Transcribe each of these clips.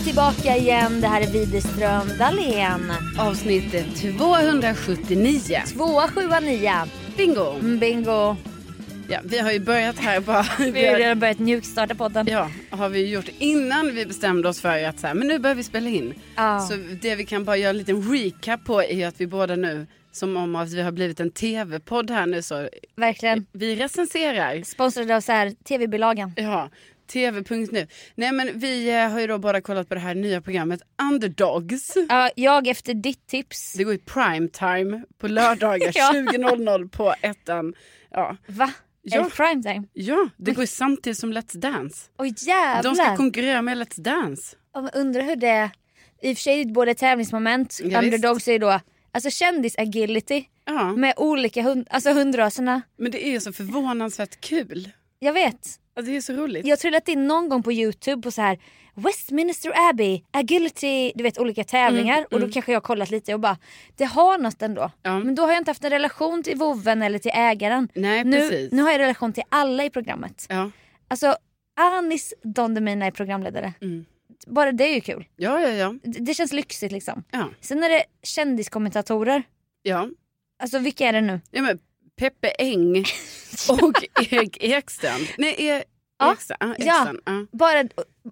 vi tillbaka igen. Det här är Widerström Dahlén. Avsnitt 279. Tvåa, sjua, nia. Bingo! Mm, Bingo. Ja, vi har ju börjat här bara. Vi har redan börjat mjukstarta podden. Ja, har vi gjort innan vi bestämde oss för att så här, men nu börjar vi spela in. Ja. Så det vi kan bara göra en liten recap på är att vi båda nu, som om att vi har blivit en tv-podd här nu så, Verkligen. vi recenserar. Sponsrade av så här tv-bilagan. Ja, tv.nu. Nej men vi eh, har ju då båda kollat på det här nya programmet Underdogs. Ja, jag efter ditt tips. Det går i prime time på lördagar Ja. 20.00 på ettan. Ja. Va? Ja. Är det primetime? ja, det går ju samtidigt som Let's Dance. Oj jävlar. De ska konkurrera med Let's Dance. Ja, men undrar hur det... I och för sig är det både tävlingsmoment, Ja, underdogs är ju då alltså kändis-agility Ja, med olika hund, alltså hundraserna. men det är så förvånansvärt kul. Jag vet. Det är så roligt. Jag har trillat in någon gång på youtube på så här Westminster Abbey, agility, du vet olika tävlingar och då kanske jag har kollat lite och bara det har något ändå. Mm, Ja. Men då har jag inte haft en relation till voven eller till ägaren. Nej, nu, precis. nu har jag relation till alla i programmet. Ja. Alltså Anis Don Demina är programledare. Mm. Bara det är ju kul. ja, ja, ja. Det, det känns lyxigt liksom. Ja, Sen är det kändiskommentatorer. ja. Alltså vilka är det nu? ja men Peppe Eng och Erik Ekstrand. Nej, e Ja. Ekstrand. Ja. Ekstrand. Ja. Bara,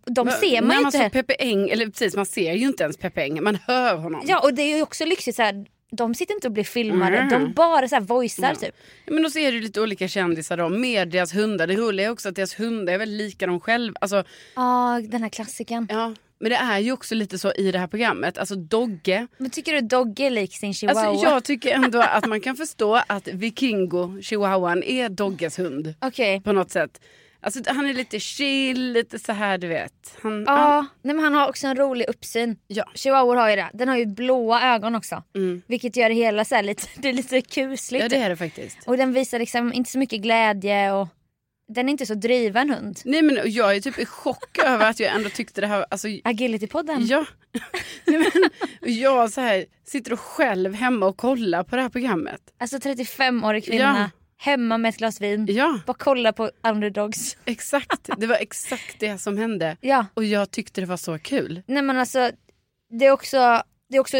de Men ser man ju inte. Peppe Eng, eller precis man ser ju inte ens Peppe Eng, man hör honom. Ja och det är ju också lyxigt så här. De sitter inte och blir filmade, Mm. de bara så här voicear Ja. typ. Men då ser du lite olika kändisar då, med deras hundar. Det roliga är också att deras hundar är väldigt lika dem själva. Alltså, Ja, den här klassikern. ja. Men det är ju också lite så i det här programmet. Alltså Dogge. Men tycker du Dogge är lik sin chihuahua? Alltså, jag tycker ändå att man kan förstå att Vikingo, chihuahuan, är Dogges hund. Okej. På något sätt. Alltså han är lite chill, lite så här du vet. Han, Ja, han, nej, men han har också en rolig uppsyn. ja. Chihuahuor har ju det. Den har ju blåa ögon också. Mm. Vilket gör det hela så lite, det är lite kusligt. ja det är det faktiskt. Och den visar liksom inte så mycket glädje och den är inte så driven hund. Nej men jag är typ i chock över att jag ändå tyckte det här, alltså Agility-podden. Ja. Nej, men, jag så här, sitter och själv hemma och kollar på det här programmet. Alltså 35-årig kvinna, hemma med ett glas vin. Ja, Bara kolla på underdogs. exakt. Det var exakt det som hände. Ja, Och jag tyckte det var så kul. nej men alltså det är också, det är också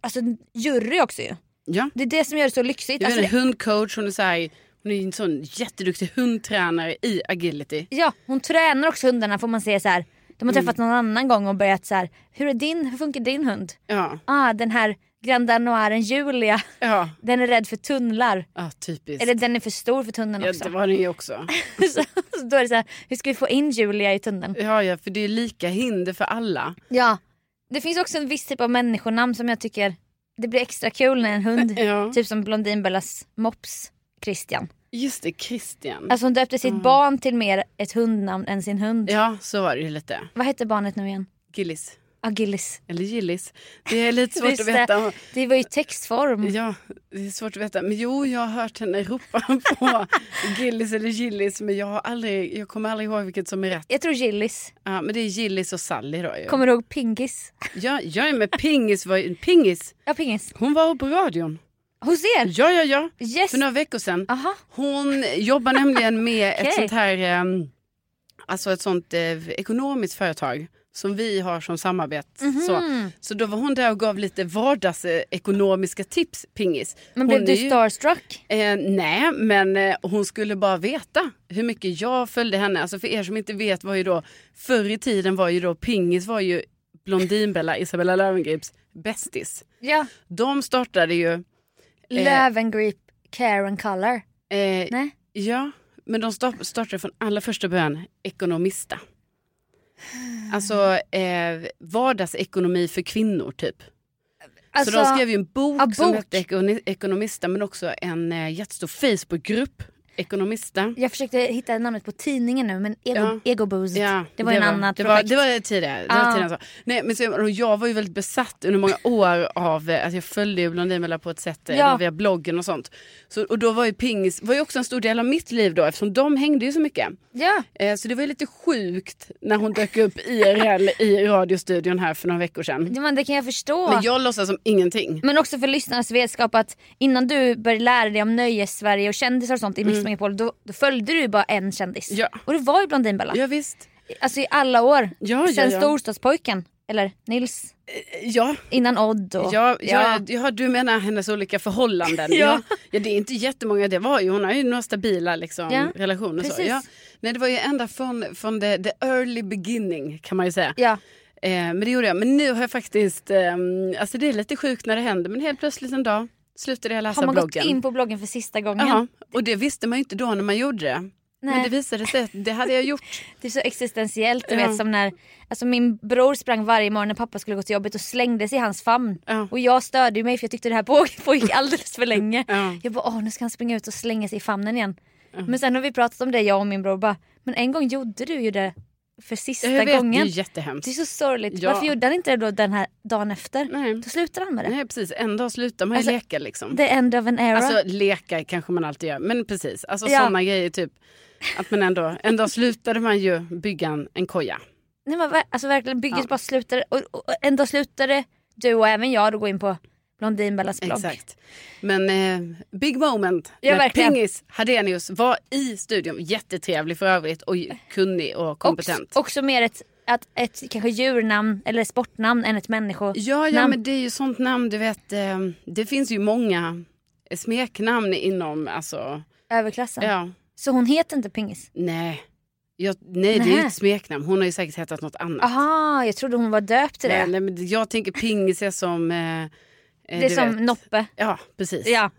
alltså jury också ju. Ja. Det är det som gör det så lyxigt. Jag Alltså, en hundcoach, hon är, så här, hon är en sån jätteduktig hundtränare i agility. Ja, hon tränar också hundarna får man se så här. De har träffat någon annan gång och börjat så här. Hur är din, hur funkar din hund? Ja, Ah, den här Grand Danoisen Julia, ja. den är rädd för tunnlar. ja typiskt. Eller den är för stor för tunneln ja, också. det var det ju också. så, så då är det så här, hur ska vi få in Julia i tunneln? Ja, ja, för det är lika hinder för alla. Ja, det finns också en viss typ av människonamn som jag tycker det blir extra kul när en hund, Ja. typ som Blondinbellas mops Christian. Just det, Christian. Alltså hon döpte sitt barn till mer ett hundnamn än sin hund. Ja, så var det ju lite. Vad hette barnet nu igen? Gillis. Agillis. Eller Gillis. Det är lite svårt att veta. Det var ju textform. Ja, det är svårt att veta. Men jo, jag har hört henne ropa på Gillis eller Gillis. Men jag, har aldrig, jag kommer aldrig ihåg vilket som är rätt. Jag tror Gillis. Ja, men det är Gillis och Sally då ju. Kommer du ihåg Pingis? Ja, jag är med Pingis. Var, Pingis, Ja, Pingis. hon var på radion. Hos er? Ja, ja, ja. Yes. För några veckor sedan. Aha. Hon jobbar nämligen med ett Okej. sånt här, ehm, alltså ett sånt eh, ekonomiskt företag som vi har som samarbete. Mhm. Så, så då var hon där och gav lite vardagsekonomiska tips, Pingis. Men Hon blev du är ju- starstruck? Eh, nej, men eh, hon skulle bara veta hur mycket jag följde henne. Alltså för er som inte vet var ju då, förr i tiden var ju då Pingis var ju Blondinbella, Isabella Löwengrips bästis. Ja. De startade ju, Löwengrip Care and Color. eh, Nej? ja, men de sta- startade från allra första början Ekonomista. Alltså eh, vardagsekonomi för kvinnor typ. Alltså, så de skrev ju en bok, ja, som bok. hette Ekonomista men också en eh, jättestor Facebookgrupp, Ekonomista. Jag försökte hitta namnet på tidningen nu men Ego, Ja. Ego Boost. Ja, det var en annat det var, det var tidigare. Det Ah. var tidigare så. Nej, men så, och jag var ju väldigt besatt under många år av eh, att jag följde ju Blondinbella på ett sätt eh, Ja. via bloggen och sånt. Så, och då var ju pingis var ju också en stor del av mitt liv då eftersom de hängde ju så mycket. Ja. Eh, så det var ju lite sjukt när hon dök upp IRL i radiostudion här för några veckor sedan. Ja, men det kan jag förstå. Men jag låtsas som ingenting. Men också för lyssnarnas vetskap att innan du började lära dig om nöjes-Sverige och kändisar och sånt i Mix Megapol då, då följde du ju bara en kändis. Ja. Och det var ju Blondinbella. Ja visst. Alltså i alla år. Ja, ja, Sen ja. Storstadspojken. Eller Nils. Ja, Innan Odd och... Ja, ja. Ja, du menar hennes olika förhållanden. Ja. ja. Ja, det är inte jättemånga. Det var ju, hon har ju några stabila liksom, Ja, relationer. Så. precis. Ja. Nej, det var ju ända från, från the, the early beginning kan man ju säga. Ja. Eh, men det gjorde jag. Men nu har jag faktiskt, eh, alltså det är lite sjukt när det händer. Men helt plötsligt en dag slutade jag läsa Har man bloggen. gått in på bloggen för sista gången? Jaha. Och det visste man ju inte då när man gjorde det. Men Nej. det visade sig att det hade jag gjort. Det är så existentiellt. Du Ja. vet som när alltså min bror sprang varje morgon när pappa skulle gå till jobbet och slängdes i hans famn. Ja. Och jag störde mig för jag tyckte det här påg- pågick alldeles för länge. Ja. Jag bara åh nu ska han springa ut och slänga sig i famnen igen. Men sen har vi pratat om det jag och min bror bara men en gång gjorde du ju det för sista Jag vet, det gången. är jättehemskt. Det är så sorgligt. Ja. Varför gjorde han inte det då den här dagen efter? Nej. Då slutade han med det. Nej precis, en dag slutar man ju Alltså, leka liksom. The end of an era. Alltså leka kanske man alltid gör, men precis. Alltså Ja. sådana grejer typ. Att man ändå, en dag slutade man ju bygga en, en koja. Nej, men, alltså verkligen bygget Ja. bara slutade och, och en dag slutade du och även jag då gå in på Blondinbellas blogg. Exakt. Men eh, big moment Ja, när verkligen. Pingis Hadenius var i studion. Jättetrevlig för övrigt och kunnig och kompetent. Också, också mer ett, att, ett kanske djurnamn eller sportnamn än ett människonamn. Ja, ja men det är ju sånt namn, du vet. Eh, det finns ju många smeknamn inom, alltså, Överklassen. ja, Så hon heter inte Pingis? nej. Jag, nej, det är ju ett smeknamn. Hon har ju säkert hetat något annat. Aha, jag trodde hon var döpt till det. Nej, nej, men jag tänker pingis är som... Eh, det är som vet. Noppe. Ja, precis. Ja.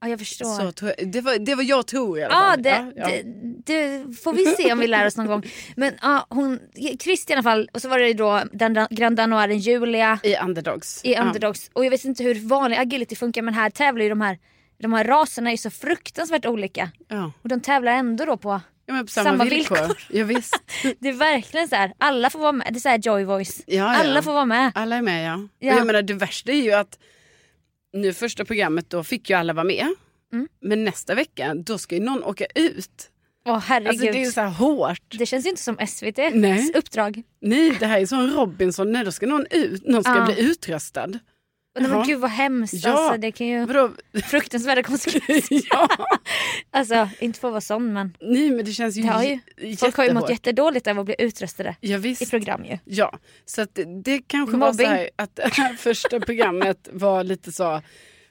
ja, jag förstår. Så, det, var, det var jag tror i alla Ja, fall. det, Ja, ja. Det, det får vi se om vi lär oss någon gång. Men ja, hon, Christian i alla fall, och så var det då den Grand Danoisen Julia I underdogs. i Ja. underdogs. Och jag vet inte hur vanlig agility funkar men här tävlar ju de här, de här raserna är så fruktansvärt olika. Ja. Och de tävlar ändå då på, Ja, på samma, Samma villkor. villkor. Ja, det är verkligen så här, alla får vara med. Det är så här Joy Voice. Ja, ja. Alla får vara med. Alla är med ja. Ja. Och jag menar det värsta är ju att nu första programmet då fick ju alla vara med. Mm. Men nästa vecka då ska ju någon åka ut. Åh herregud. Alltså det är så här hårt. Det känns ju inte som SVT Nej. uppdrag. Nej det här är som Robinson, nej då ska någon ut, någon ska Ja. bli utröstad. Nej, men gud vad hemskt. Ja. Alltså, det kan ju... Vadå? Fruktansvärda konsekvenser. ja. Alltså inte för att vara sån men Nej men det känns ju, det har ju, folk har ju mått jättedåligt av att bli utröstade Ja, i program ju. Ja, så att det, kanske var Mobbing. så här att det här första programmet var lite så,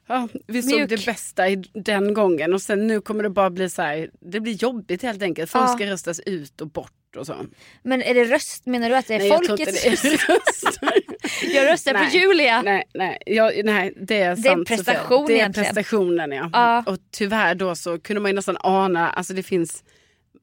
ja, vi såg Mjuk. det bästa i den gången och sen nu kommer det bara bli så här, det blir jobbigt helt enkelt. Folk Ja. ska röstas ut och bort och så. Men är det röst, menar du att det är Nej, jag folkets inte det är röst. Jag röstar på Nej. Julia. nej, nej, jag, nej, det är sant. Det är prestation Det är egentligen. prestationen ja. Ja. Och tyvärr då så kunde man ju nästan ana, alltså det finns,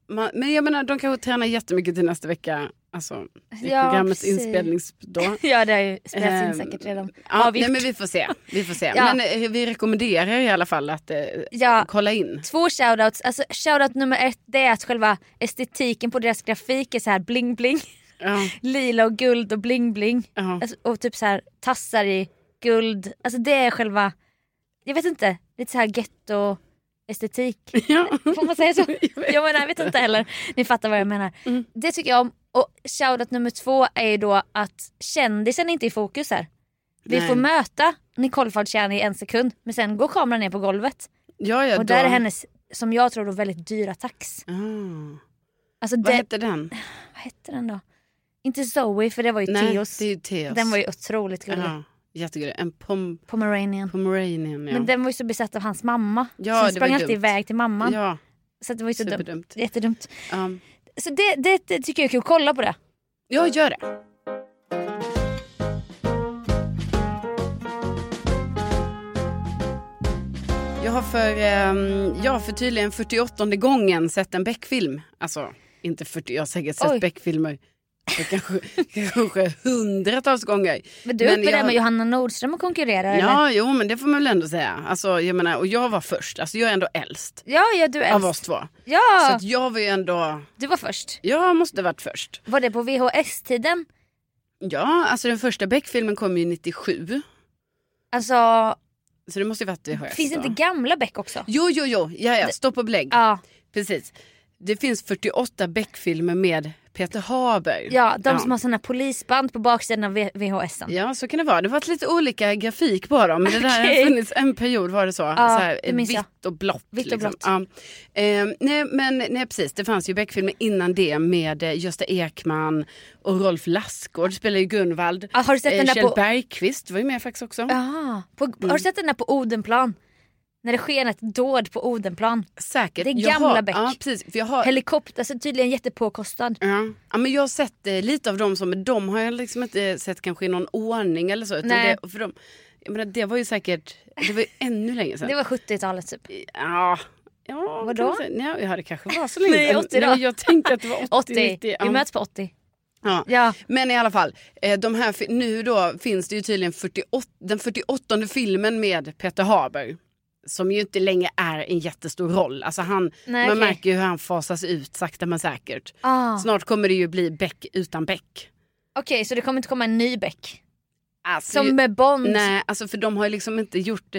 man, men jag menar de kanske tränar jättemycket till nästa vecka. Alltså i Ja, programmets precis. inspelningsdag. Ja det har ju spelats in Ehm, säkert redan. Ja, nej, men vi får se. Vi, får se. Ja. Men eh, vi rekommenderar i alla fall att eh, Ja. kolla in. Två shoutouts. Alltså shoutout nummer ett det är att själva estetiken på deras grafik är så här bling bling. Ja, lila och guld och bling bling. ja. Alltså, och typ så här tassar i guld. Alltså det är själva, jag vet inte, lite så här getto estetik. ja. Får man säga så? Jag menar, jag vet inte heller. Ni fattar vad jag menar. Mm. Det tycker jag om. Och shoutout nummer två är ju då att kändisen är inte i fokus här. Vi Nej. får möta Nicole Falciani i en sekund men sen går kameran ner på golvet. Ja, ja, och då- där är hennes, som jag tror, då väldigt dyra tax. Ah. Alltså Vad det, hette den? vad hette den då? Inte Zoe för det var ju Nej, Theos. det är Theos. Den var ju otroligt gullig. Ja, jättegullig. En pom Pomeranian. pomeranian. Ja. Men den var ju så besatt av hans mamma. Ja, så den sprang alltid dumt. iväg till mamman. ja, Så det var ju så dumt. superdumt. Jättedumt. Ja. Så det, det, det tycker jag är kul. Kolla på det. Jag gör det. Jag har för, ehm, jag för tydligen 48 gången sett en Beck-film. Alltså, inte 40, jag har säkert sett. Beck-filmer kanske, kanske hundratals gånger. Men du är uppe där med Johanna Nordström och konkurrerar eller? Ja, jo men det får man väl ändå säga. Alltså, jag menar, och jag var först, alltså jag är ändå äldst Ja, ja du är av oss äldst. två. Så Ja, att jag var ju ändå, du var först. jag måste varit först. Var det på VHS-tiden? Ja, alltså den första Beck-filmen kom ju 97. Alltså, Så det måste ju varit VHS finns det inte gamla Beck också? Jo, jo, jo. Ja, ja. Stopp och belägg. Ja, Precis. Det finns 48 Beck-filmer med Peter Haber. ja de som har såna polisband på baksidan av V- VHSen. Ja, så kan det vara. Det har varit lite olika grafik på dem. Men det där har funnits en period var det så. så här, vitt och blått. Vitt och blått. Ja. Eh, nej, men nej, precis. Det fanns ju Beck-filmer innan det med eh, Gösta Ekman och Rolf Lassgård spelade ju Gunvald. Ja, har du sett den där Kjell på- Bergqvist var ju med faktiskt också. Jaha. På, Mm. Har du sett den där på Odenplan? När det sker ett dåd på Odenplan. Säkert. Det är gamla Beck. Ja, precis. För jag har, Helikopter, alltså tydligen jättepåkostad. Ja. ja, men jag har sett eh, lite av dem som, men de har jag liksom inte sett kanske i någon ordning eller så. Nej. Det, för de, jag menar, det var ju säkert, det var ju ännu längre sedan. Det var 70-talet typ. Ja, ja Vadå? Nej, ja, det kanske var så länge Nej, sedan. 80 då. Nej, jag tänkte att det var 80, 80. 90. Ja. Vi möts på 80. Ja. Ja. Men i alla fall, eh, de här, nu då finns det ju tydligen 48, den 48 filmen med Peter Haber. Som ju inte längre är en jättestor roll. Alltså han, Nej, man okej. märker ju hur han fasas ut sakta men säkert. Ah. Snart kommer det ju bli Beck utan Beck. Okej, så det kommer inte komma en ny Beck? Alltså, Som med Bond? Nej, alltså för de har ju liksom inte gjort.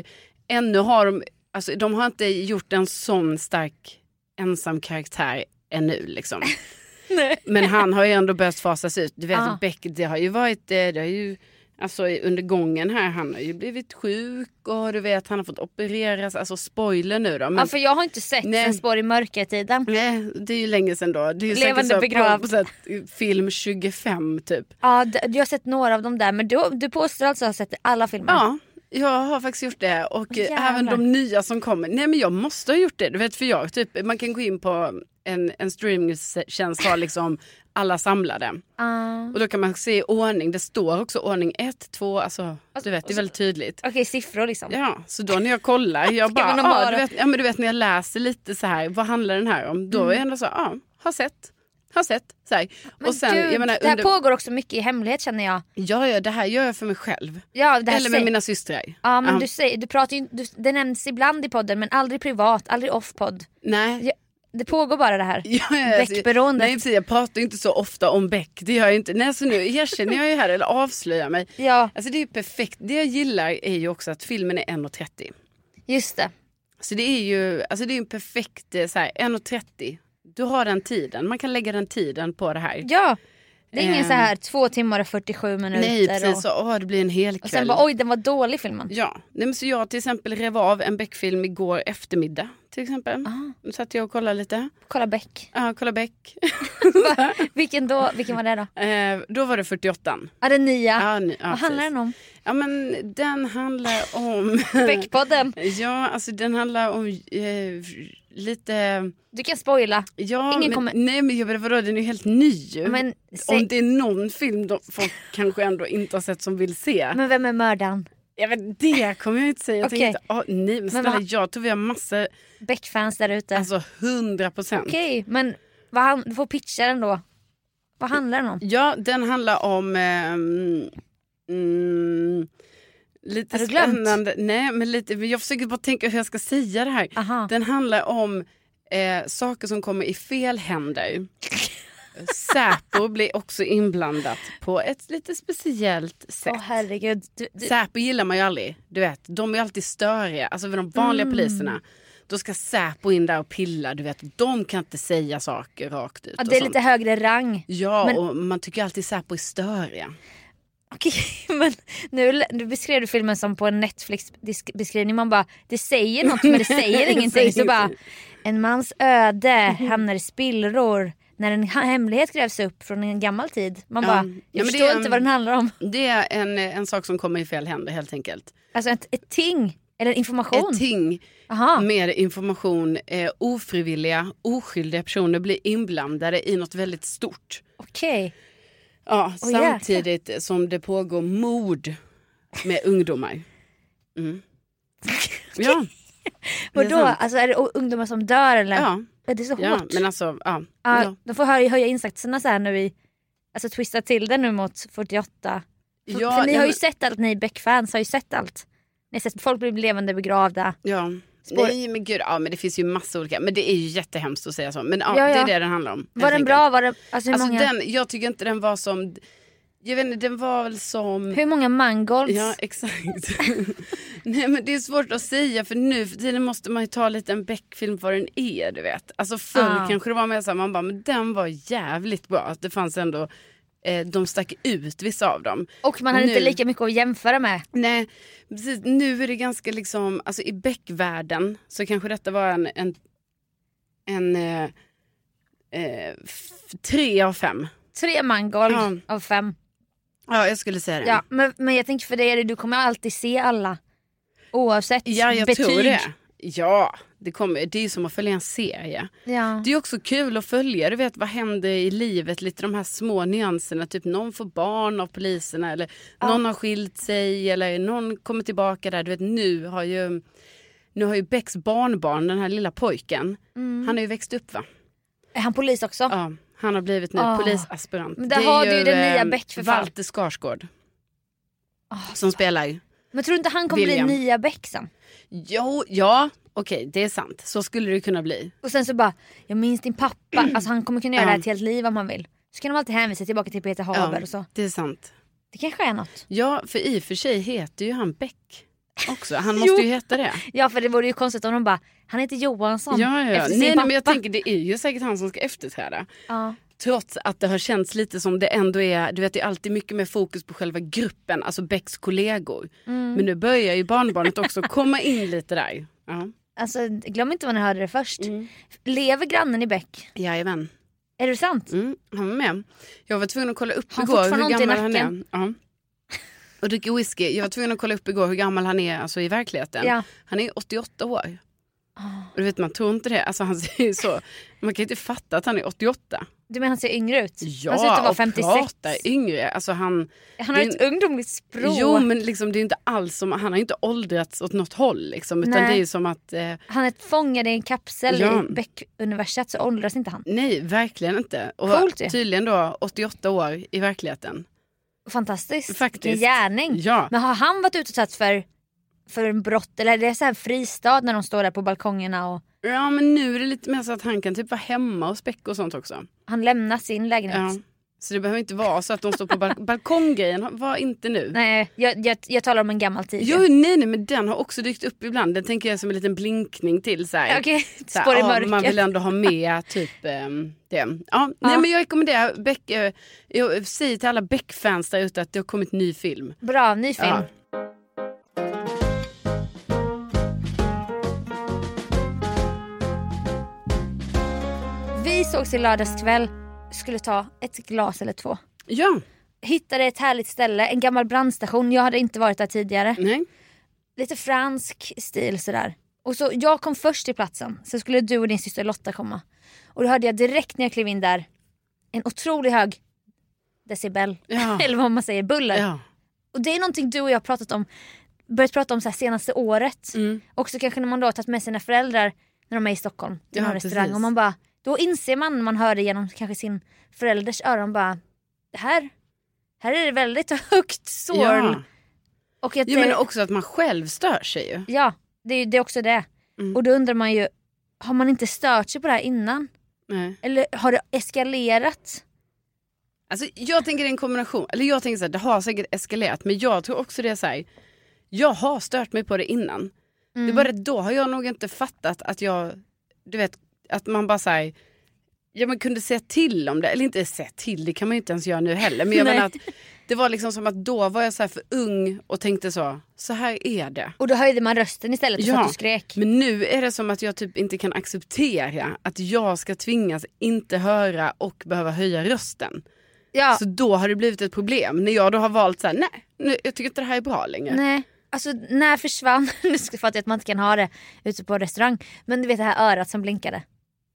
Ännu har de, alltså de har inte gjort en sån stark ensam karaktär ännu liksom. Nej. Men han har ju ändå börjat fasas ut. Du vet Ah. Beck, det har ju varit, eh, det har ju, alltså under gången här, han har ju blivit sjuk och du vet han har fått opereras, alltså spoiler nu då. Men, Ja, för jag har inte sett Nej. En spår i mörkertiden. Nej, det är ju länge sedan då. Det är ju Levande begravd. Här, film 25 typ. Ja, jag har sett några av dem där men du, du påstår alltså att ha sett alla filmer? Ja, jag har faktiskt gjort det. Och eh, Jävlar. även de nya som kommer. Nej men jag måste ha gjort det. Du vet för jag, typ, man kan gå in på en, en streamingtjänst har liksom alla samlade. Ah. Och då kan man se ordning. Det står också ordning 1, 2, alltså du vet det är väldigt tydligt. Okej, siffror liksom. Ja, så då när jag kollar, jag bara, bara- du vet, ja men du vet när jag läser lite så här, vad handlar den här om? Då är jag ändå så, ja, har sett, har sett. Så här. Mm. Men och sen, gud, jag menar, det här under, pågår också mycket i hemlighet känner jag. ja, ja, det här gör jag för mig själv. Ja, Eller med säger- mina systrar. Ja men Ja. du, säger, du pratar ju, du, det nämns ibland i podden men aldrig privat, aldrig off-podd. Nej, Ja, Det pågår bara det här. Ja, alltså, Beckberoendet. Nej precis, jag pratar inte så ofta om Beck. Det gör jag inte. Nej, så nu erkänner jag ju här, eller avslöjar mig. Ja, Alltså det är ju perfekt. Det jag gillar är ju också att filmen är 1.30. just det. Så det är ju alltså det är en perfekt eh, så här, 1.30. Du har den tiden. Man kan lägga den tiden på det här. Ja, det är ingen Ehm. så här två timmar och 47 minuter. Nej precis, och, så, åh, det blir en hel och sen kväll. bara oj den var dålig filmen. Ja, Nej, men så jag till exempel rev av en Beck-film igår eftermiddag. Till exempel. Ah. Satt jag och kollade lite. Kolla Beck. Ja, kolla Beck. vilken, då, vilken var det då? eh, då var det 48. Ja den nya. Ja, ni- ja, Vad handlar precis. den om? Ja men den handlar om... Beckpodden. ja alltså den handlar om eh, lite... Du kan spoila. Ja, Ingen men, kommer- Nej men jag vadå den är ju helt ny. Men, säg, Om det är någon film de folk kanske ändå inte har sett som vill se. men vem är mördaren? Jag vet, det kommer jag inte säga. Jag Okej. tänkte, oh, nej men snälla jag tror vi har massor, Beck-fans där ute. alltså 100 procent. Okej, men vad han, du får pitcha den då. Vad handlar den om? Ja den handlar om... ehm, mm, lite Har du glömt? spännande. Nej men lite, men jag försöker bara tänka hur jag ska säga det här. Aha. Den handlar om eh, saker som kommer i fel händer. Säpo blir också inblandat på ett lite speciellt sätt. Åh herregud. Du, du, Säpo gillar man ju aldrig. Du vet, de är alltid störiga. Alltså de vanliga Mm. poliserna. Då ska Säpo in där och pilla. Du vet, de kan inte säga saker rakt ut. ja, det är lite högre rang. Ja, men- och man tycker alltid Säpo är störiga. Okej, men nu, nu beskrev du filmen som på en Netflix-beskrivning. Man bara, det säger något men det säger ingenting. Så bara, en mans öde hamnar i spillror när en hemlighet grävs upp från en gammal tid. Man Ja. bara, Ja, jag förstår är inte en- vad den handlar om. Det är en, en sak som kommer i fel händer helt enkelt. Alltså ett, ett ting, eller information. Ett ting Aha. med information, eh, ofrivilliga, oskyldiga personer blir inblandade i något väldigt stort. Okej. Ja, Åh, jäklar. samtidigt som det pågår mord med ungdomar. Mm. Ja, Vadå? Alltså är det ungdomar som dör eller? ja, Är det så ja, hårt? men alltså, ja. Ja, ja. De får höja, höja insatserna så här nu i, alltså twista till det nu mot 48. För, Ja, för ni ja, har ju men- sett allt, ni Beck-fans har ju sett allt. Ni har sett folk bli levande begravda. Ja. Spår- Nej men gud, ja men det finns ju massa olika, men det är ju jättehemskt att säga så. Men ja, Ja, det ja. är det den handlar om. Var den enkelt. bra? Var det, alltså Alltså många, den, jag tycker inte den var som, jag vet inte, den var väl som... hur många mangolds? Ja exakt. Nej men det är svårt att säga för nu för tiden måste man ju ta lite en Beck-film vad den är du vet. Alltså förr Ah. kanske det var mer så här, man bara men den var jävligt bra. Att det fanns ändå, eh, de stack ut vissa av dem. Och man hade inte Nu- lika mycket att jämföra med. Nej precis, nu är det ganska liksom, alltså i Beck-världen så kanske detta var en, en, en eh, eh, tre av fem. Tre mangold Ja. av fem. Ja jag skulle säga det. Ja, men, men jag tänker för dig, är det, du kommer alltid se alla. Oavsett Ja, jag betyg. tror det. Ja, det, kommer, det är ju som att följa en serie. Ja. Det är också kul att följa, du vet vad händer i livet, lite de här små nyanserna. Typ någon får barn av poliserna eller någon har skilt sig eller någon kommer tillbaka där. Du vet nu har ju, nu har ju Becks barnbarn, den här lilla pojken, Mm. han har ju växt upp va? Är han polis också? Ja, han har blivit nu Ah. polisaspirant. Men där har du ju den nya eh, Beck för fan. Walter Skarsgård Ah, som spelar. Men tror du inte han kommer William. bli nya Beck sen? Jo, ja, okej det är sant. Så skulle det kunna bli. Och sen så bara, jag minns din pappa. Alltså han kommer kunna göra det här ett helt liv om han vill. Så kan de alltid hänvisa tillbaka till Peter Haber och så. det är sant. Det kanske är något. Ja, för i och för sig heter ju han Beck också. Han måste ju heta det. Ja för det vore ju konstigt om de bara, han heter Johansson. Ja, ja. efter sin Nej, nej, pappa. men jag tänker det är ju säkert han som ska efterträda. Ja. Trots att det har känts lite som det ändå är, du vet det är alltid mycket mer fokus på själva gruppen, alltså Becks kollegor. Mm. Men nu börjar ju barnbarnet också komma in lite där. Ja. Alltså glöm inte vad ni hörde det först. Mm. Lever grannen i Beck? Jajamän. Är det sant? Mm, han var med. Jag var tvungen att kolla upp Har han igår fortfarande hur ont i gammal han är. nacken? Ja. Och dricker whisky. Jag var tvungen att kolla upp igår hur gammal han är alltså, i verkligheten. Ja. Han är 88 år. Ah. Och du vet man tror inte det. Alltså, han ser ju så, man kan ju inte fatta att han är 88. Du menar han ser yngre ut? Ja, han ser ut att vara och 56. pratar yngre. Alltså, han, Han har är ett ungdomligt språk. Jo men liksom, det är inte alls som, han har inte åldrats åt något håll. Liksom, utan Nej. det är som att, eh, Han är fångad i en kapsel Ja. i Beck-universet så åldras inte han. nej verkligen inte. Och Coolt tydligen då 88 år i verkligheten. Fantastiskt. Faktiskt. Vilken gärning. Ja. Men har han varit utsatt för, för en brott eller är det så här fristad när de står där på balkongerna och Ja men nu är det lite mer så att han kan typ vara hemma och späck och sånt också. han lämnar sin lägenhet? Ja. Så det behöver inte vara så att de står på bal- balkonggrejen, var inte nu. Nej, jag, jag, jag talar om en gammal tid. Jo nej nej men den har också dykt upp ibland. Den tänker jag som en liten blinkning till så här. Okej, Så här, spår i ja, mörkret. Man vill ändå ha med typ ehm, det. Ja, Nej, men jag rekommenderar Beck, eh, jag säger till alla Beck-fans där ute att det har kommit ny film. Bra, ny film. Ja. Vi sågs i lördags kväll, skulle ta ett glas eller två. Ja, Hittade ett härligt ställe, en gammal brandstation. Jag hade inte varit där tidigare. nej. Lite fransk stil sådär. Och så jag kom först till platsen, sen skulle du och din syster Lotta komma. Och då hörde jag direkt när jag klev in där en otroligt hög decibel, Ja. eller vad man säger, buller. Ja. Och det är någonting du och jag har pratat om, börjat prata om så senaste året. Mm. Också kanske när man då har tagit med sina föräldrar när de är i Stockholm till Ja, någon restaurang och man bara, då inser man man hör det genom kanske sin förälders öron bara, det här, här är det väldigt högt sorl. Ja. Och att Jo, men också att man själv stör sig ju. Ja, det, är- det är också det. Mm. Och då undrar man ju, har man inte stört sig på det här innan? Nej. Eller har det eskalerat? Alltså, jag tänker en kombination. Eller jag tänker så här, det har säkert eskalerat. Men jag tror också det är så här. Jag har stört mig på det innan. Det är bara det, då har jag nog inte fattat att jag, du vet, att man bara säger Ja man kunde säga till om det, eller inte säga till, det kan man ju inte ens göra nu heller. Men jag menar att det var liksom som att då var jag så här för ung och tänkte så, så här är det. Och då höjde man rösten istället för att du skrek. Men nu är det som att jag typ inte kan acceptera att jag ska tvingas inte höra och behöva höja rösten. Ja, Så då har det blivit ett problem. När jag då har valt så här, nej, nu, jag tycker inte det här är bra längre. nej. Alltså när försvann, nu ska jag att man inte kan ha det ute på restaurang. Men du vet det här örat som blinkade.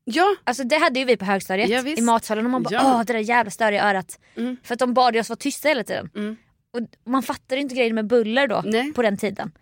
Ja, Alltså det hade ju vi på högstadiet Ja, i matsalen och man bara Ja. åh det där jävla störiga örat. Mm. För att de bad oss vara tysta hela tiden. Mm. Och man fattar inte grejen med buller då Nej. på den tiden.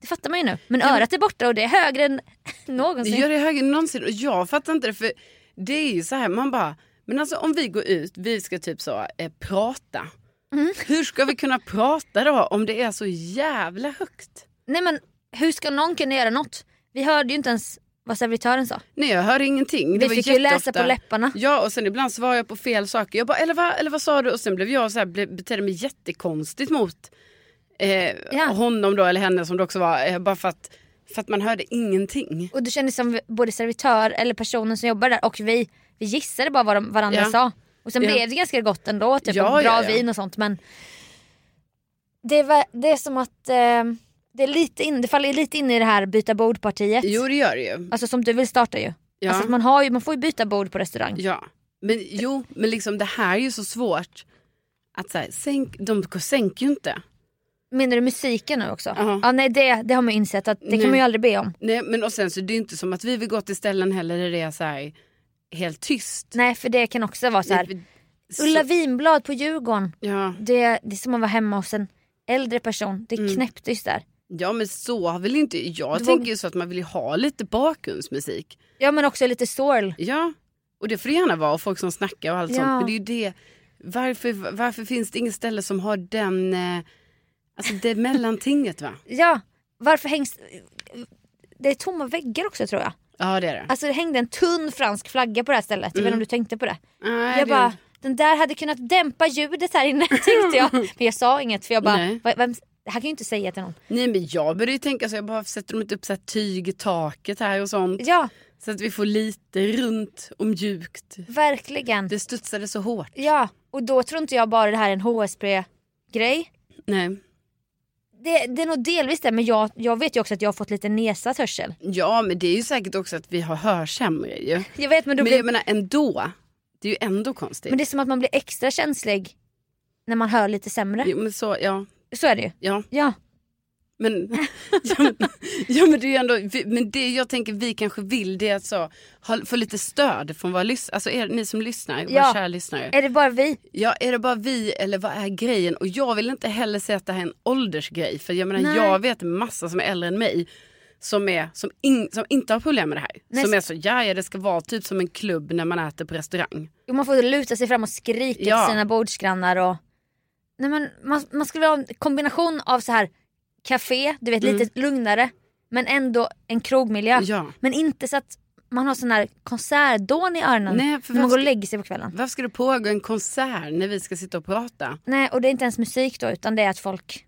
Det fattar man ju nu. Men örat är borta och det är högre än någonsin. gör det högre än någonsin. Och jag fattar inte det för det är ju så här, man bara, men alltså om vi går ut, vi ska typ så eh, prata. Mm. Hur ska vi kunna prata då om det är så jävla högt? Nej men hur ska någon kunna göra något? Vi hörde ju inte ens vad servitören sa. Nej jag hörde ingenting. Det Vi var fick ju läsa på läpparna. Ja och sen ibland svarade jag på fel saker. Jag bara, eller vad, eller vad sa du? Och sen blev jag så här, betedde mig jättekonstigt mot eh, Ja. honom då eller henne som det också var. Eh, bara för att, för att man hörde ingenting. Och det kändes som både servitör eller personen som jobbar där och vi, vi gissade bara vad de, varandra Ja. sa. Och sen Ja. blev det ganska gott ändå, typ Ja, bra vin och sånt men det, var, det är som att eh, det, är lite in, det faller lite in i det här byta bordpartiet. Jo det gör det ju. Alltså som du vill starta ju. Ja. Alltså man, har ju man får ju byta bord på restaurang. Ja, men jo, men liksom det här är ju så svårt. Att så här, sänk, de sänker ju inte. Menar du musiken nu också? Ja. Ja, nej det, det har man insett att det Nej. kan man ju aldrig be om. Nej, men och sen så det är inte som att vi vill gå till ställen heller där det är så här helt tyst. Nej för det kan också vara så här. Nej, för- Ulla Vinblad på Djurgården. Ja, Det, det är som att vara hemma hos en äldre person. Det är Mm. knäpptyst där. Ja, men så har väl inte, jag Du tänker ju så att man vill ju ha lite bakgrundsmusik. Ja men också lite sorl. Ja, och det får det gärna vara och folk som snackar och allt Ja. sånt. Men det är ju det, varför, varför finns det inget ställe som har den, eh, alltså det mellantinget va? Ja, varför hängs... Det är tomma väggar också tror jag. Ja det är det. Alltså det hängde en tunn fransk flagga på det här stället. Jag vet inte om du tänkte på det. Nej, jag det- bara, den där hade kunnat dämpa ljudet här inne tänkte jag. Men jag sa inget för jag bara, Nej. "Va- vem, det här kan ju inte säga till någon. Nej men jag började ju tänka så jag bara sätter de inte upp så tyg i taket här och sånt. Ja, Så att vi får lite runt och mjukt. verkligen. Det studsade så hårt. Ja, och då tror inte jag bara det här är en HSB-grej. Nej. Det, det är nog delvis det, men jag, jag vet ju också att jag har fått lite nedsatt hörsel. Ja men det är ju säkert också att vi har hör sämre ju. Jag vet men, då Men blir, jag menar ändå. Det är ju ändå konstigt. men det är som att man blir extra känslig när man hör lite sämre. Jo, men så, ja. Så är det ju. ja. Ja. Men, ja, men, ja, men det är ändå, men det jag tänker vi kanske vill det är att så, få lite stöd från våra lyssnare, alltså er, ni som lyssnar, våra Ja. kära lyssnare. Är det bara vi? Ja, är det bara vi eller vad är grejen? Och jag vill inte heller säga att det här är en åldersgrej. För jag menar, Nej. jag vet en massa som är äldre än mig. Som, är, som, in, som inte har problem med det här. Nej, som är så, ja, ja det ska vara typ som en klubb när man äter på restaurang. Jo, Man får luta sig fram och skrika Ja. till sina bordsgrannar. Och... Nej, men man, man skulle ha en kombination av så här café, du vet lite lugnare. Men ändå en krogmiljö. Mm. Ja. Men inte så att man har sån här konsertdån i öronen Nej, när man går och lägger sig på kvällen. Varför ska det pågå en konsert när vi ska sitta och prata? Nej, och det är inte ens musik då utan det är att folk,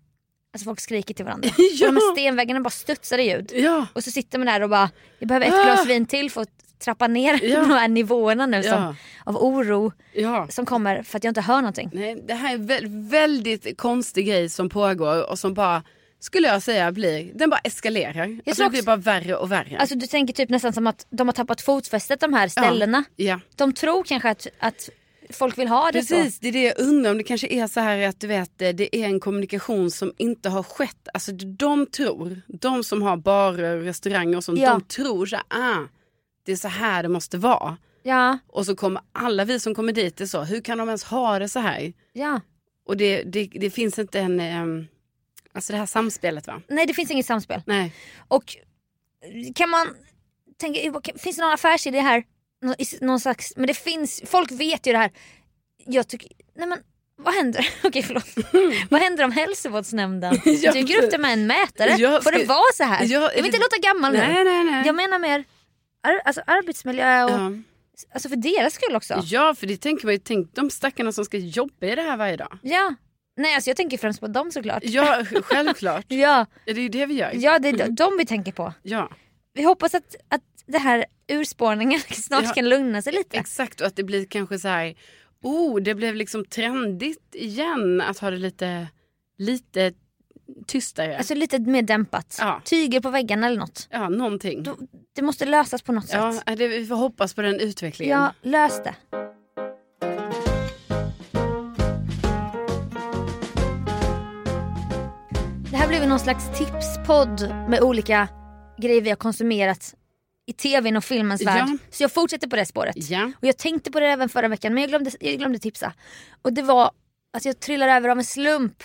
alltså folk skriker till varandra. Ja. De här stenväggarna bara studsar i ljud. Ja, Och så sitter man där och bara, jag behöver ett glas vin till för att trappa ner Ja. de här nivåerna nu som, Ja. av oro ja. som kommer för att jag inte hör någonting. Nej, det här är en vä- väldigt konstig grej som pågår och som bara, skulle jag säga, blir, den bara eskalerar. Alltså, tror det blir bara värre och värre. Alltså du tänker typ nästan som att de har tappat fotfästet de här ställena. ja. De tror kanske att, att folk vill ha det Precis, så. det är det jag undrar om det kanske är så här att du vet det är en kommunikation som inte har skett. Alltså de tror, de som har barer och restauranger och sånt, Ja. de tror så här, ah, det är så här det måste vara. Ja, Och så kommer alla vi som kommer dit är så, hur kan de ens ha det så här? ja. Och det, det, det finns inte en, ehm, alltså det här samspelet va? Nej det finns inget samspel. Nej. Och kan man tänka, finns det någon affärsidé här? Nå- Någon slags, men det finns, folk vet ju det här. Jag tycker, nej men vad händer? Okej förlåt. vad händer om hälsovårdsnämnden dyker upp det med en mätare? Jag Får det vara så här? Ja, jag vill inte låta gammal nu. Nej, nej, nej. Jag menar mer ar, alltså arbetsmiljö och Ja. Alltså för deras skull också. Ja, för det tänker man ju, tänk de stackarna som ska jobba i det här varje dag. Ja. Nej alltså jag tänker främst på dem såklart. Ja, självklart. Ja, Det är ju det vi gör. ja det är de- vi tänker på. Ja, Vi hoppas att, att det här urspårningen snart Ja. kan lugna sig lite. exakt. Och att det blir kanske så här, oh, det blev liksom trendigt igen att ha det lite, lite tystare. Alltså lite mer dämpat. Ja. Tyger på väggarna eller något. ja, någonting. Då, det måste lösas på något Ja, sätt. det, vi får hoppas på den utvecklingen. Ja, lös det. Det här blev någon slags tipspodd med olika grejer vi har konsumerat i tvn och filmens Ja. värld. Så jag fortsätter på det spåret. Ja. Och jag tänkte på det även förra veckan men jag glömde, jag glömde tipsa. Och det var att jag trillade över av en slump.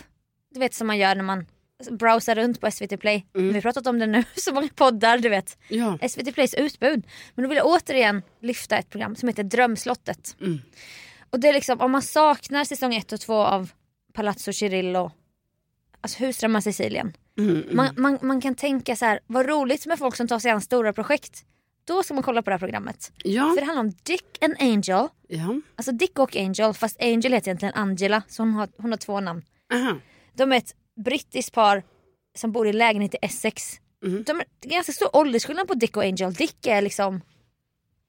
Du vet som man gör när man browsar runt på SVT Play. Vi har pratat om det nu, så många poddar du vet. Ja. SVT Plays utbud. Men då vill jag återigen lyfta ett program som heter Drömslottet. Och det är liksom om man saknar säsong 1 och 2 av Palazzo Cirillo, alltså Husdrömmar Sicilien. Man, man, man kan tänka så här, vad roligt med folk som tar sig an stora projekt. Då ska man kolla på det här programmet. Ja. För det handlar om Dick and Angel. ja. Alltså Dick och Angel, fast Angel heter egentligen Angela, så hon har, hon har två namn. Aha. De är ett brittiskt par som bor i lägenhet i Essex. De är, ganska stor åldersskillnad på Dick och Angel. Dick är liksom,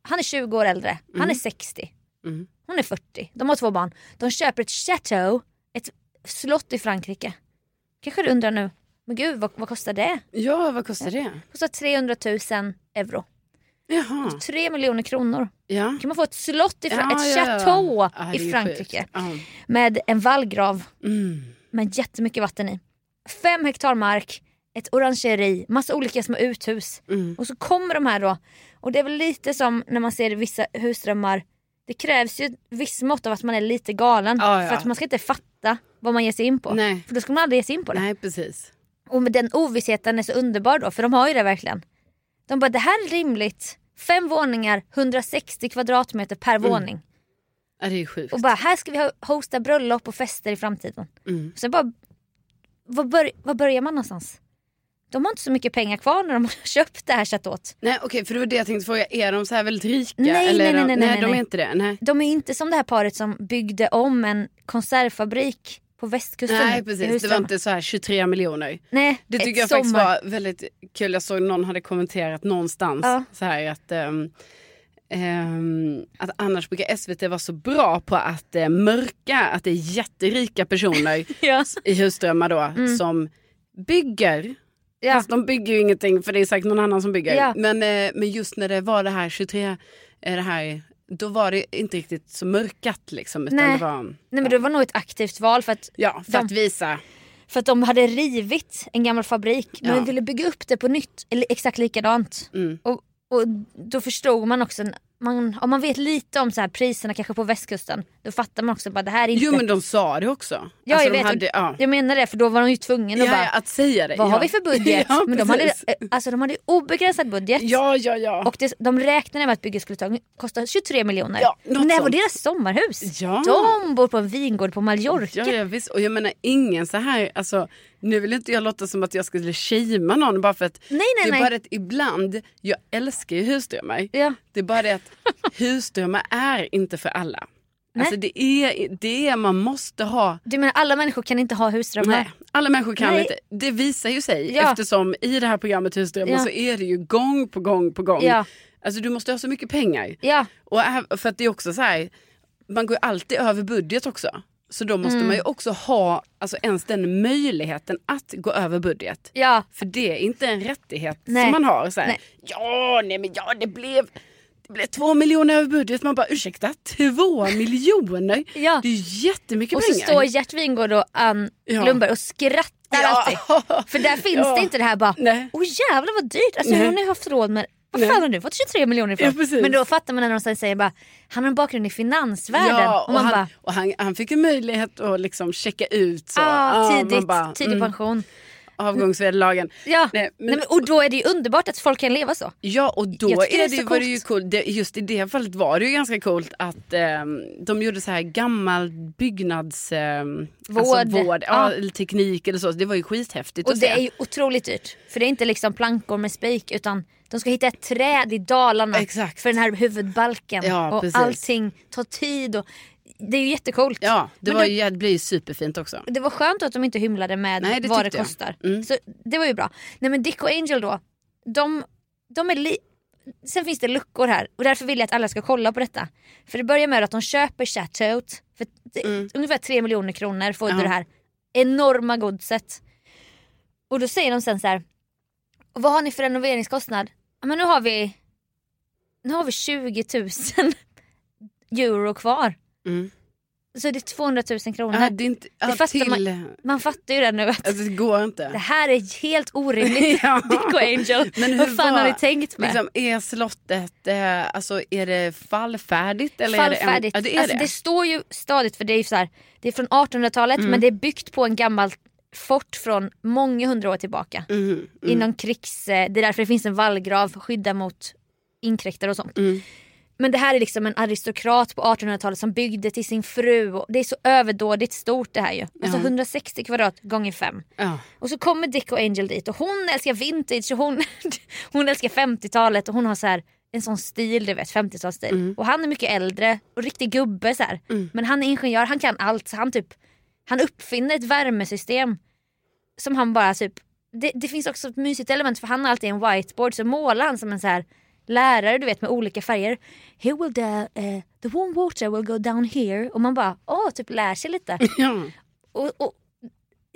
han är 20 år äldre, han är 60. Mm. Hon är 40. De har två barn. De köper ett chateau, ett slott i Frankrike. Kanske du undrar nu, men gud vad, vad kostar det? ja, vad kostar det? Det kostar 300 000 euro. Jaha. 3 miljoner kronor. Ja. kan man få ett slott, i Fra- Ja, ett ja, chateau i Frankrike. Med en vallgrav Mm. Med jättemycket vatten i. Fem hektar mark, ett orangeri, massa olika små uthus. Mm. Och så kommer de här då. Och det är väl lite som när man ser vissa husdrömmar. Det krävs ju ett visst mått av att man är lite galen. Ja, ja. För att man ska inte fatta vad man ger sig in på. Nej. För då ska man aldrig ge sig in på det. Nej, precis. Och med den ovissheten är så underbar då, för de har ju det verkligen. De bara, det här är rimligt. Fem våningar, 160 kvadratmeter per Mm. våning. Ja, det är sjukt. Och bara, här ska vi hosta bröllop och fester i framtiden. Mm. Sen bara, var, bör, var börjar man någonstans? De har inte så mycket pengar kvar när de har köpt det här chateauet. Nej, okej, för det var det jag tänkte fråga. Är de så här väldigt rika? Nej, eller är nej, de, nej, nej, nej, de är nej. inte det. Nej. De är inte som det här paret som byggde om en konservfabrik på västkusten. Nej precis, det var inte så här 23 miljoner. Nej, Det tycker jag faktiskt sommar- var väldigt kul. Jag såg någon hade kommenterat någonstans Ja. så här att, ehm, ehm, att annars brukar SVT vara så bra på att eh, mörka att det är jätterika personer Ja. i husdrömmar då som bygger. Mm. Ja. Fast de bygger ju ingenting för det är säkert någon annan som bygger. Ja. Men, eh, men just när det var det här 23, eh, det här, då var det inte riktigt så mörkat liksom. Utan Nej. det var, Nej men det var nog ett aktivt val för att, ja, för de- att visa. för att de hade rivit en gammal fabrik men Ja. ville bygga upp det på nytt, eller exakt likadant. Mm. Och, och då förstod man också, man, om man vet lite om så här priserna kanske på västkusten, då fattar man också bara det här är inte... Jo men de sa det också. ja, Alltså, jag vet, hade, ja. jag menar det för då var de ju tvungna Ja, att bara, ja, att säga det. vad har vi för budget? Men de hade, alltså, de hade obegränsad budget. Ja, ja, ja. Och det, de räknade med att bygget skulle ta, kosta 23 miljoner. Ja, det var deras sommarhus. Ja. De bor på en vingård på Mallorca. Ja, ja, visst. Och jag menar ingen så här, alltså, nu vill inte jag låta som att jag skulle shamea någon bara för att Nej, nej, det är nej. bara att ibland, jag älskar ju husdrömmar. Ja. Det är bara det att husdrömmar är inte för alla. Nej. Alltså det är, det är, man måste ha Du menar alla människor kan inte ha husdrömmar? Nej, alla människor kan Nej. inte. Det visar ju sig Ja. eftersom i det här programmet Husdrömmar Ja. så är det ju gång på gång på gång. Ja. Alltså du måste ha så mycket pengar. Ja. Och för att det är också så här, man går ju alltid över budget också. Så då måste Mm. man ju också ha alltså, ens den möjligheten att gå över budget. Ja. För det är inte en rättighet Nej. som man har. Så här, Nej. Ja, nej men ja det blev, blev två miljoner över budget. Man bara ursäkta, två miljoner? Ja. Det är ju jättemycket Och så pengar. står Gert Wingård och Ann Ja. Lundberg och skrattar Ja. alltid. För där finns det inte det här bara, Nej. åh jävlar vad dyrt, alltså, Nej. hur har ni haft råd med vad fan har du fått 23 miljoner ifrån? Ja. Men då fattar man när de sen säger bara, han har en bakgrund i finansvärlden. Ja, och och, han, bara, och han, han fick en möjlighet att liksom checka ut. Så. ah, man tidigt, bara, tidig mm. Avgångsvederlagen. Ja, Nej, Nej, men- men, och då är det ju underbart att folk kan leva så. Ja och då är det är det, så var det ju coolt. Det, just i det fallet var det ju ganska coolt att ehm, de gjorde så här gammal byggnads... ehm, Alltså Vård. vård ja. Ja. teknik eller så. Det var ju skithäftigt Och det se. är ju otroligt dyrt. För det är inte liksom plankor med spik utan de ska hitta ett träd i Dalarna Exakt. för den här huvudbalken. Ja, och precis. allting tar tid. Och, det är ju jättecoolt. Ja, det, Men var, ju- det blir ju superfint också. Det var skönt att de inte hymlade med Nej, det vad det jag. kostar. Mm. Så det var ju bra. Nej men Dick och Angel då, de, de är li- Sen finns det luckor här och därför vill jag att alla ska kolla på detta. För det börjar med att de köper Chateau för det, ungefär 3 miljoner kronor får Mm. Ja. du det här enorma godset. Och då säger de sen så här. "Och vad har ni för renoveringskostnad? Ja, men nu har vi nu har vi 20 000 euro kvar. Mm. Så det är 200 000 kronor. Ja, det är inte, ja, fattar till, man- Man fattar ju det nu att alltså, det går det inte. här är helt orimligt. Ja. Dick och Angel. Men hur Vad fan var- har ni tänkt med? Liksom, är slottet, eh, alltså är det fallfärdigt? Eller Är Fallfärdigt. det, en, ja, det är alltså, det. det står ju stadigt för det är, så här, det är från 1800-talet Mm. men det är byggt på en gammal fort från många hundra år tillbaka. Mhm, Inom krigs... eh, Det är därför det finns en vallgrav skydda mot inkräktare och sånt. Mm. Men det här är liksom en aristokrat på 1800-talet som byggde till sin fru. Det är så överdådigt stort det här ju. Alltså Ja. 160 kvadrat gånger fem. Ja. Och så kommer Dick och Angel dit och hon älskar vintage och hon, hon älskar 50-talet och hon har så här en sån stil, du vet 50-talsstil. Mm. Och han är mycket äldre och riktig gubbe så här. Men han är ingenjör, han kan allt. Så han, typ, han uppfinner ett värmesystem som han bara typ det, det finns också ett mysigt element för han har alltid en whiteboard så målar han som en så här lärare du vet med olika färger. Here will the, eh, the warm water will go down here och man bara åh typ lär sig lite. Ja. Och, och,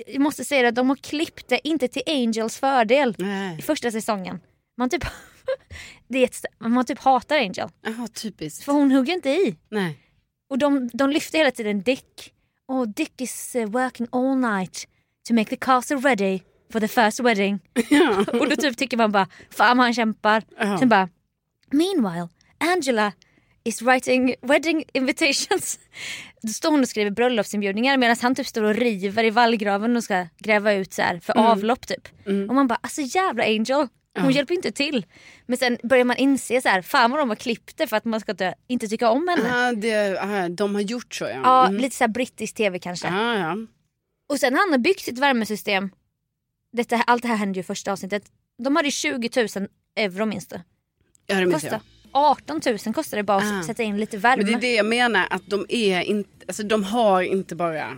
jag måste säga att de har klippt det inte till Angels fördel Nej. i första säsongen. Man typ, det är ett, man typ hatar Angel Jaha, typiskt. för hon hugger inte i. Nej. Och de, de lyfter hela tiden Dick. Oh, Dick is uh, working all night to make the castle ready for the first wedding. och då typ tycker man bara, fan han kämpar. Ja. Sen bara, meanwhile Angela is writing wedding invitations. Då står hon och skriver bröllopsinbjudningar medan han typ står och river i vallgraven och ska gräva ut så här för avlopp typ. Och man bara, alltså jävla Angel. Hon hjälper inte till. Men sen börjar man inse så här, fan vad de har klippt det för att man ska inte, inte tycka om henne. Ja, det, aha, de har gjort så ja. Ja, Mm. lite så här brittisk tv kanske. Ja, ja. Och sen han har byggt sitt värmesystem. Detta, allt det här hände ju första avsnittet. De hade ju 20 000 euro minst. Ja det minns Kostar. jag. 18 000 kostar det bara att Ah. sätta in lite värme. Men det är det jag menar, att de är inte, alltså de har inte bara,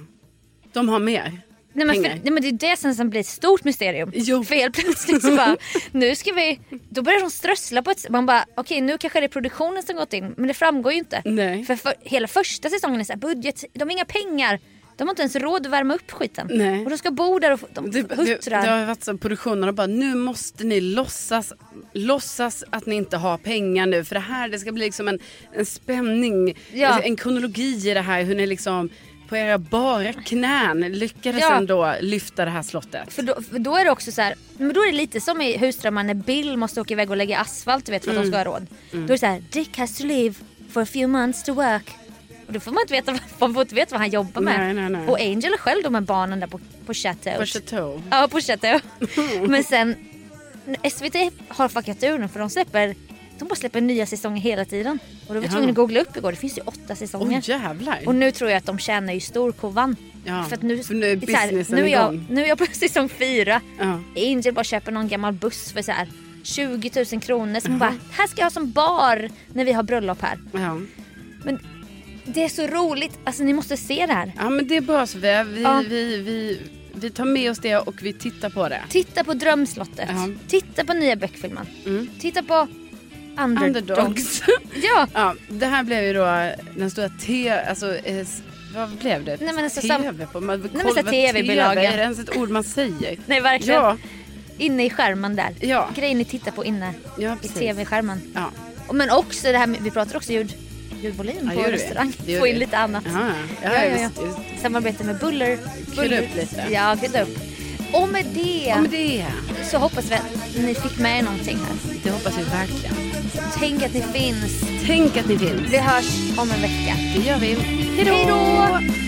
de har mer. nej, men för, nej men det är det som, som blir ett stort mysterium. Jo. För helt plötsligt så bara, nu ska vi, då börjar de strössla på ett Man bara, okej nu kanske det är produktionen som gått in men det framgår ju inte. Nej. För, för hela första säsongen är så här, budget, de har inga pengar. De har inte ens råd att värma upp skiten. Nej. Och de ska bo där och de Det, det, huttrar. det har varit så produktionen och bara nu måste ni låtsas, låtsas att ni inte har pengar nu för det här det ska bli liksom en, en spänning, Ja. en kronologi i det här hur ni liksom på era bara knän lyckades Ja. ändå lyfta det här slottet. För då, för då är det också så här, men då är det lite som i Husdrömmar när Bill måste åka iväg och lägga asfalt du vet, för att de ska ha råd. Då är det så här, Dick has to leave for a few months to work. Och då får man inte veta, man får inte veta vad han jobbar med. Nej, nej, nej. Och Angel är själv de här barnen där på, på Chateau. På Chateau. Ja, på Chateau. men sen, SVT har fuckat ur nu för de släpper de bara släpper nya säsonger hela tiden. Och då var jag Jaha. tvungen att googla upp igår, det finns ju åtta säsonger. Åh jävlar. Och nu tror jag att de tjänar ju storkovan. Ja, För att nu, för nu är så här, businessen nu, är jag, igång. nu är jag på säsong fyra. Ja. Angel bara köper någon gammal buss för så här 20 000 kronor. Som bara, här ska jag ha som bar när vi har bröllop här. Ja. Men det är så roligt, alltså ni måste se det här. ja men det är bra Sofia, vi, Ja. vi, vi, vi tar med oss det och vi tittar på det. Titta på Drömslottet. Ja. Titta på nya Beck-filmen. Mm. Titta på Underdogs. Underdogs. Ja, Ja, det här blev ju då den stora T, alltså eh, vad blev det? Nej, men alltså TV på, man, men koll- så vad TV-bilaga. Är det ens ett ord man säger? nej verkligen. Ja, Inne i skärmen där. Ja. Grejer ni tittar på inne ja i tv-skärmen. Ja. Men också det här med, vi pratar också ljud, ljudvolym Ja, på restaurang. Få in lite annat. Ja, ja, Ja, ja. Samarbete med Buller. Krydda upp lite. Ja, krydda upp. Och med det, Ja men det, så hoppas vi att ni fick med er någonting här. det hoppas vi verkligen. Tänk att ni finns. Tänk att ni finns. Vi hörs om en vecka. Det gör vi. Hej då!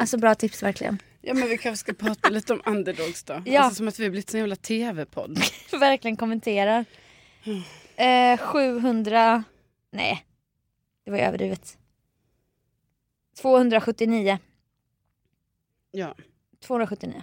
Alltså bra tips verkligen. Ja men vi kanske ska prata lite om underdogs då. Ja. Alltså som att vi har blivit en jävla tv-podd. verkligen kommenterar. Eh, 700, nej det var överdrivet. 279. Ja. 279.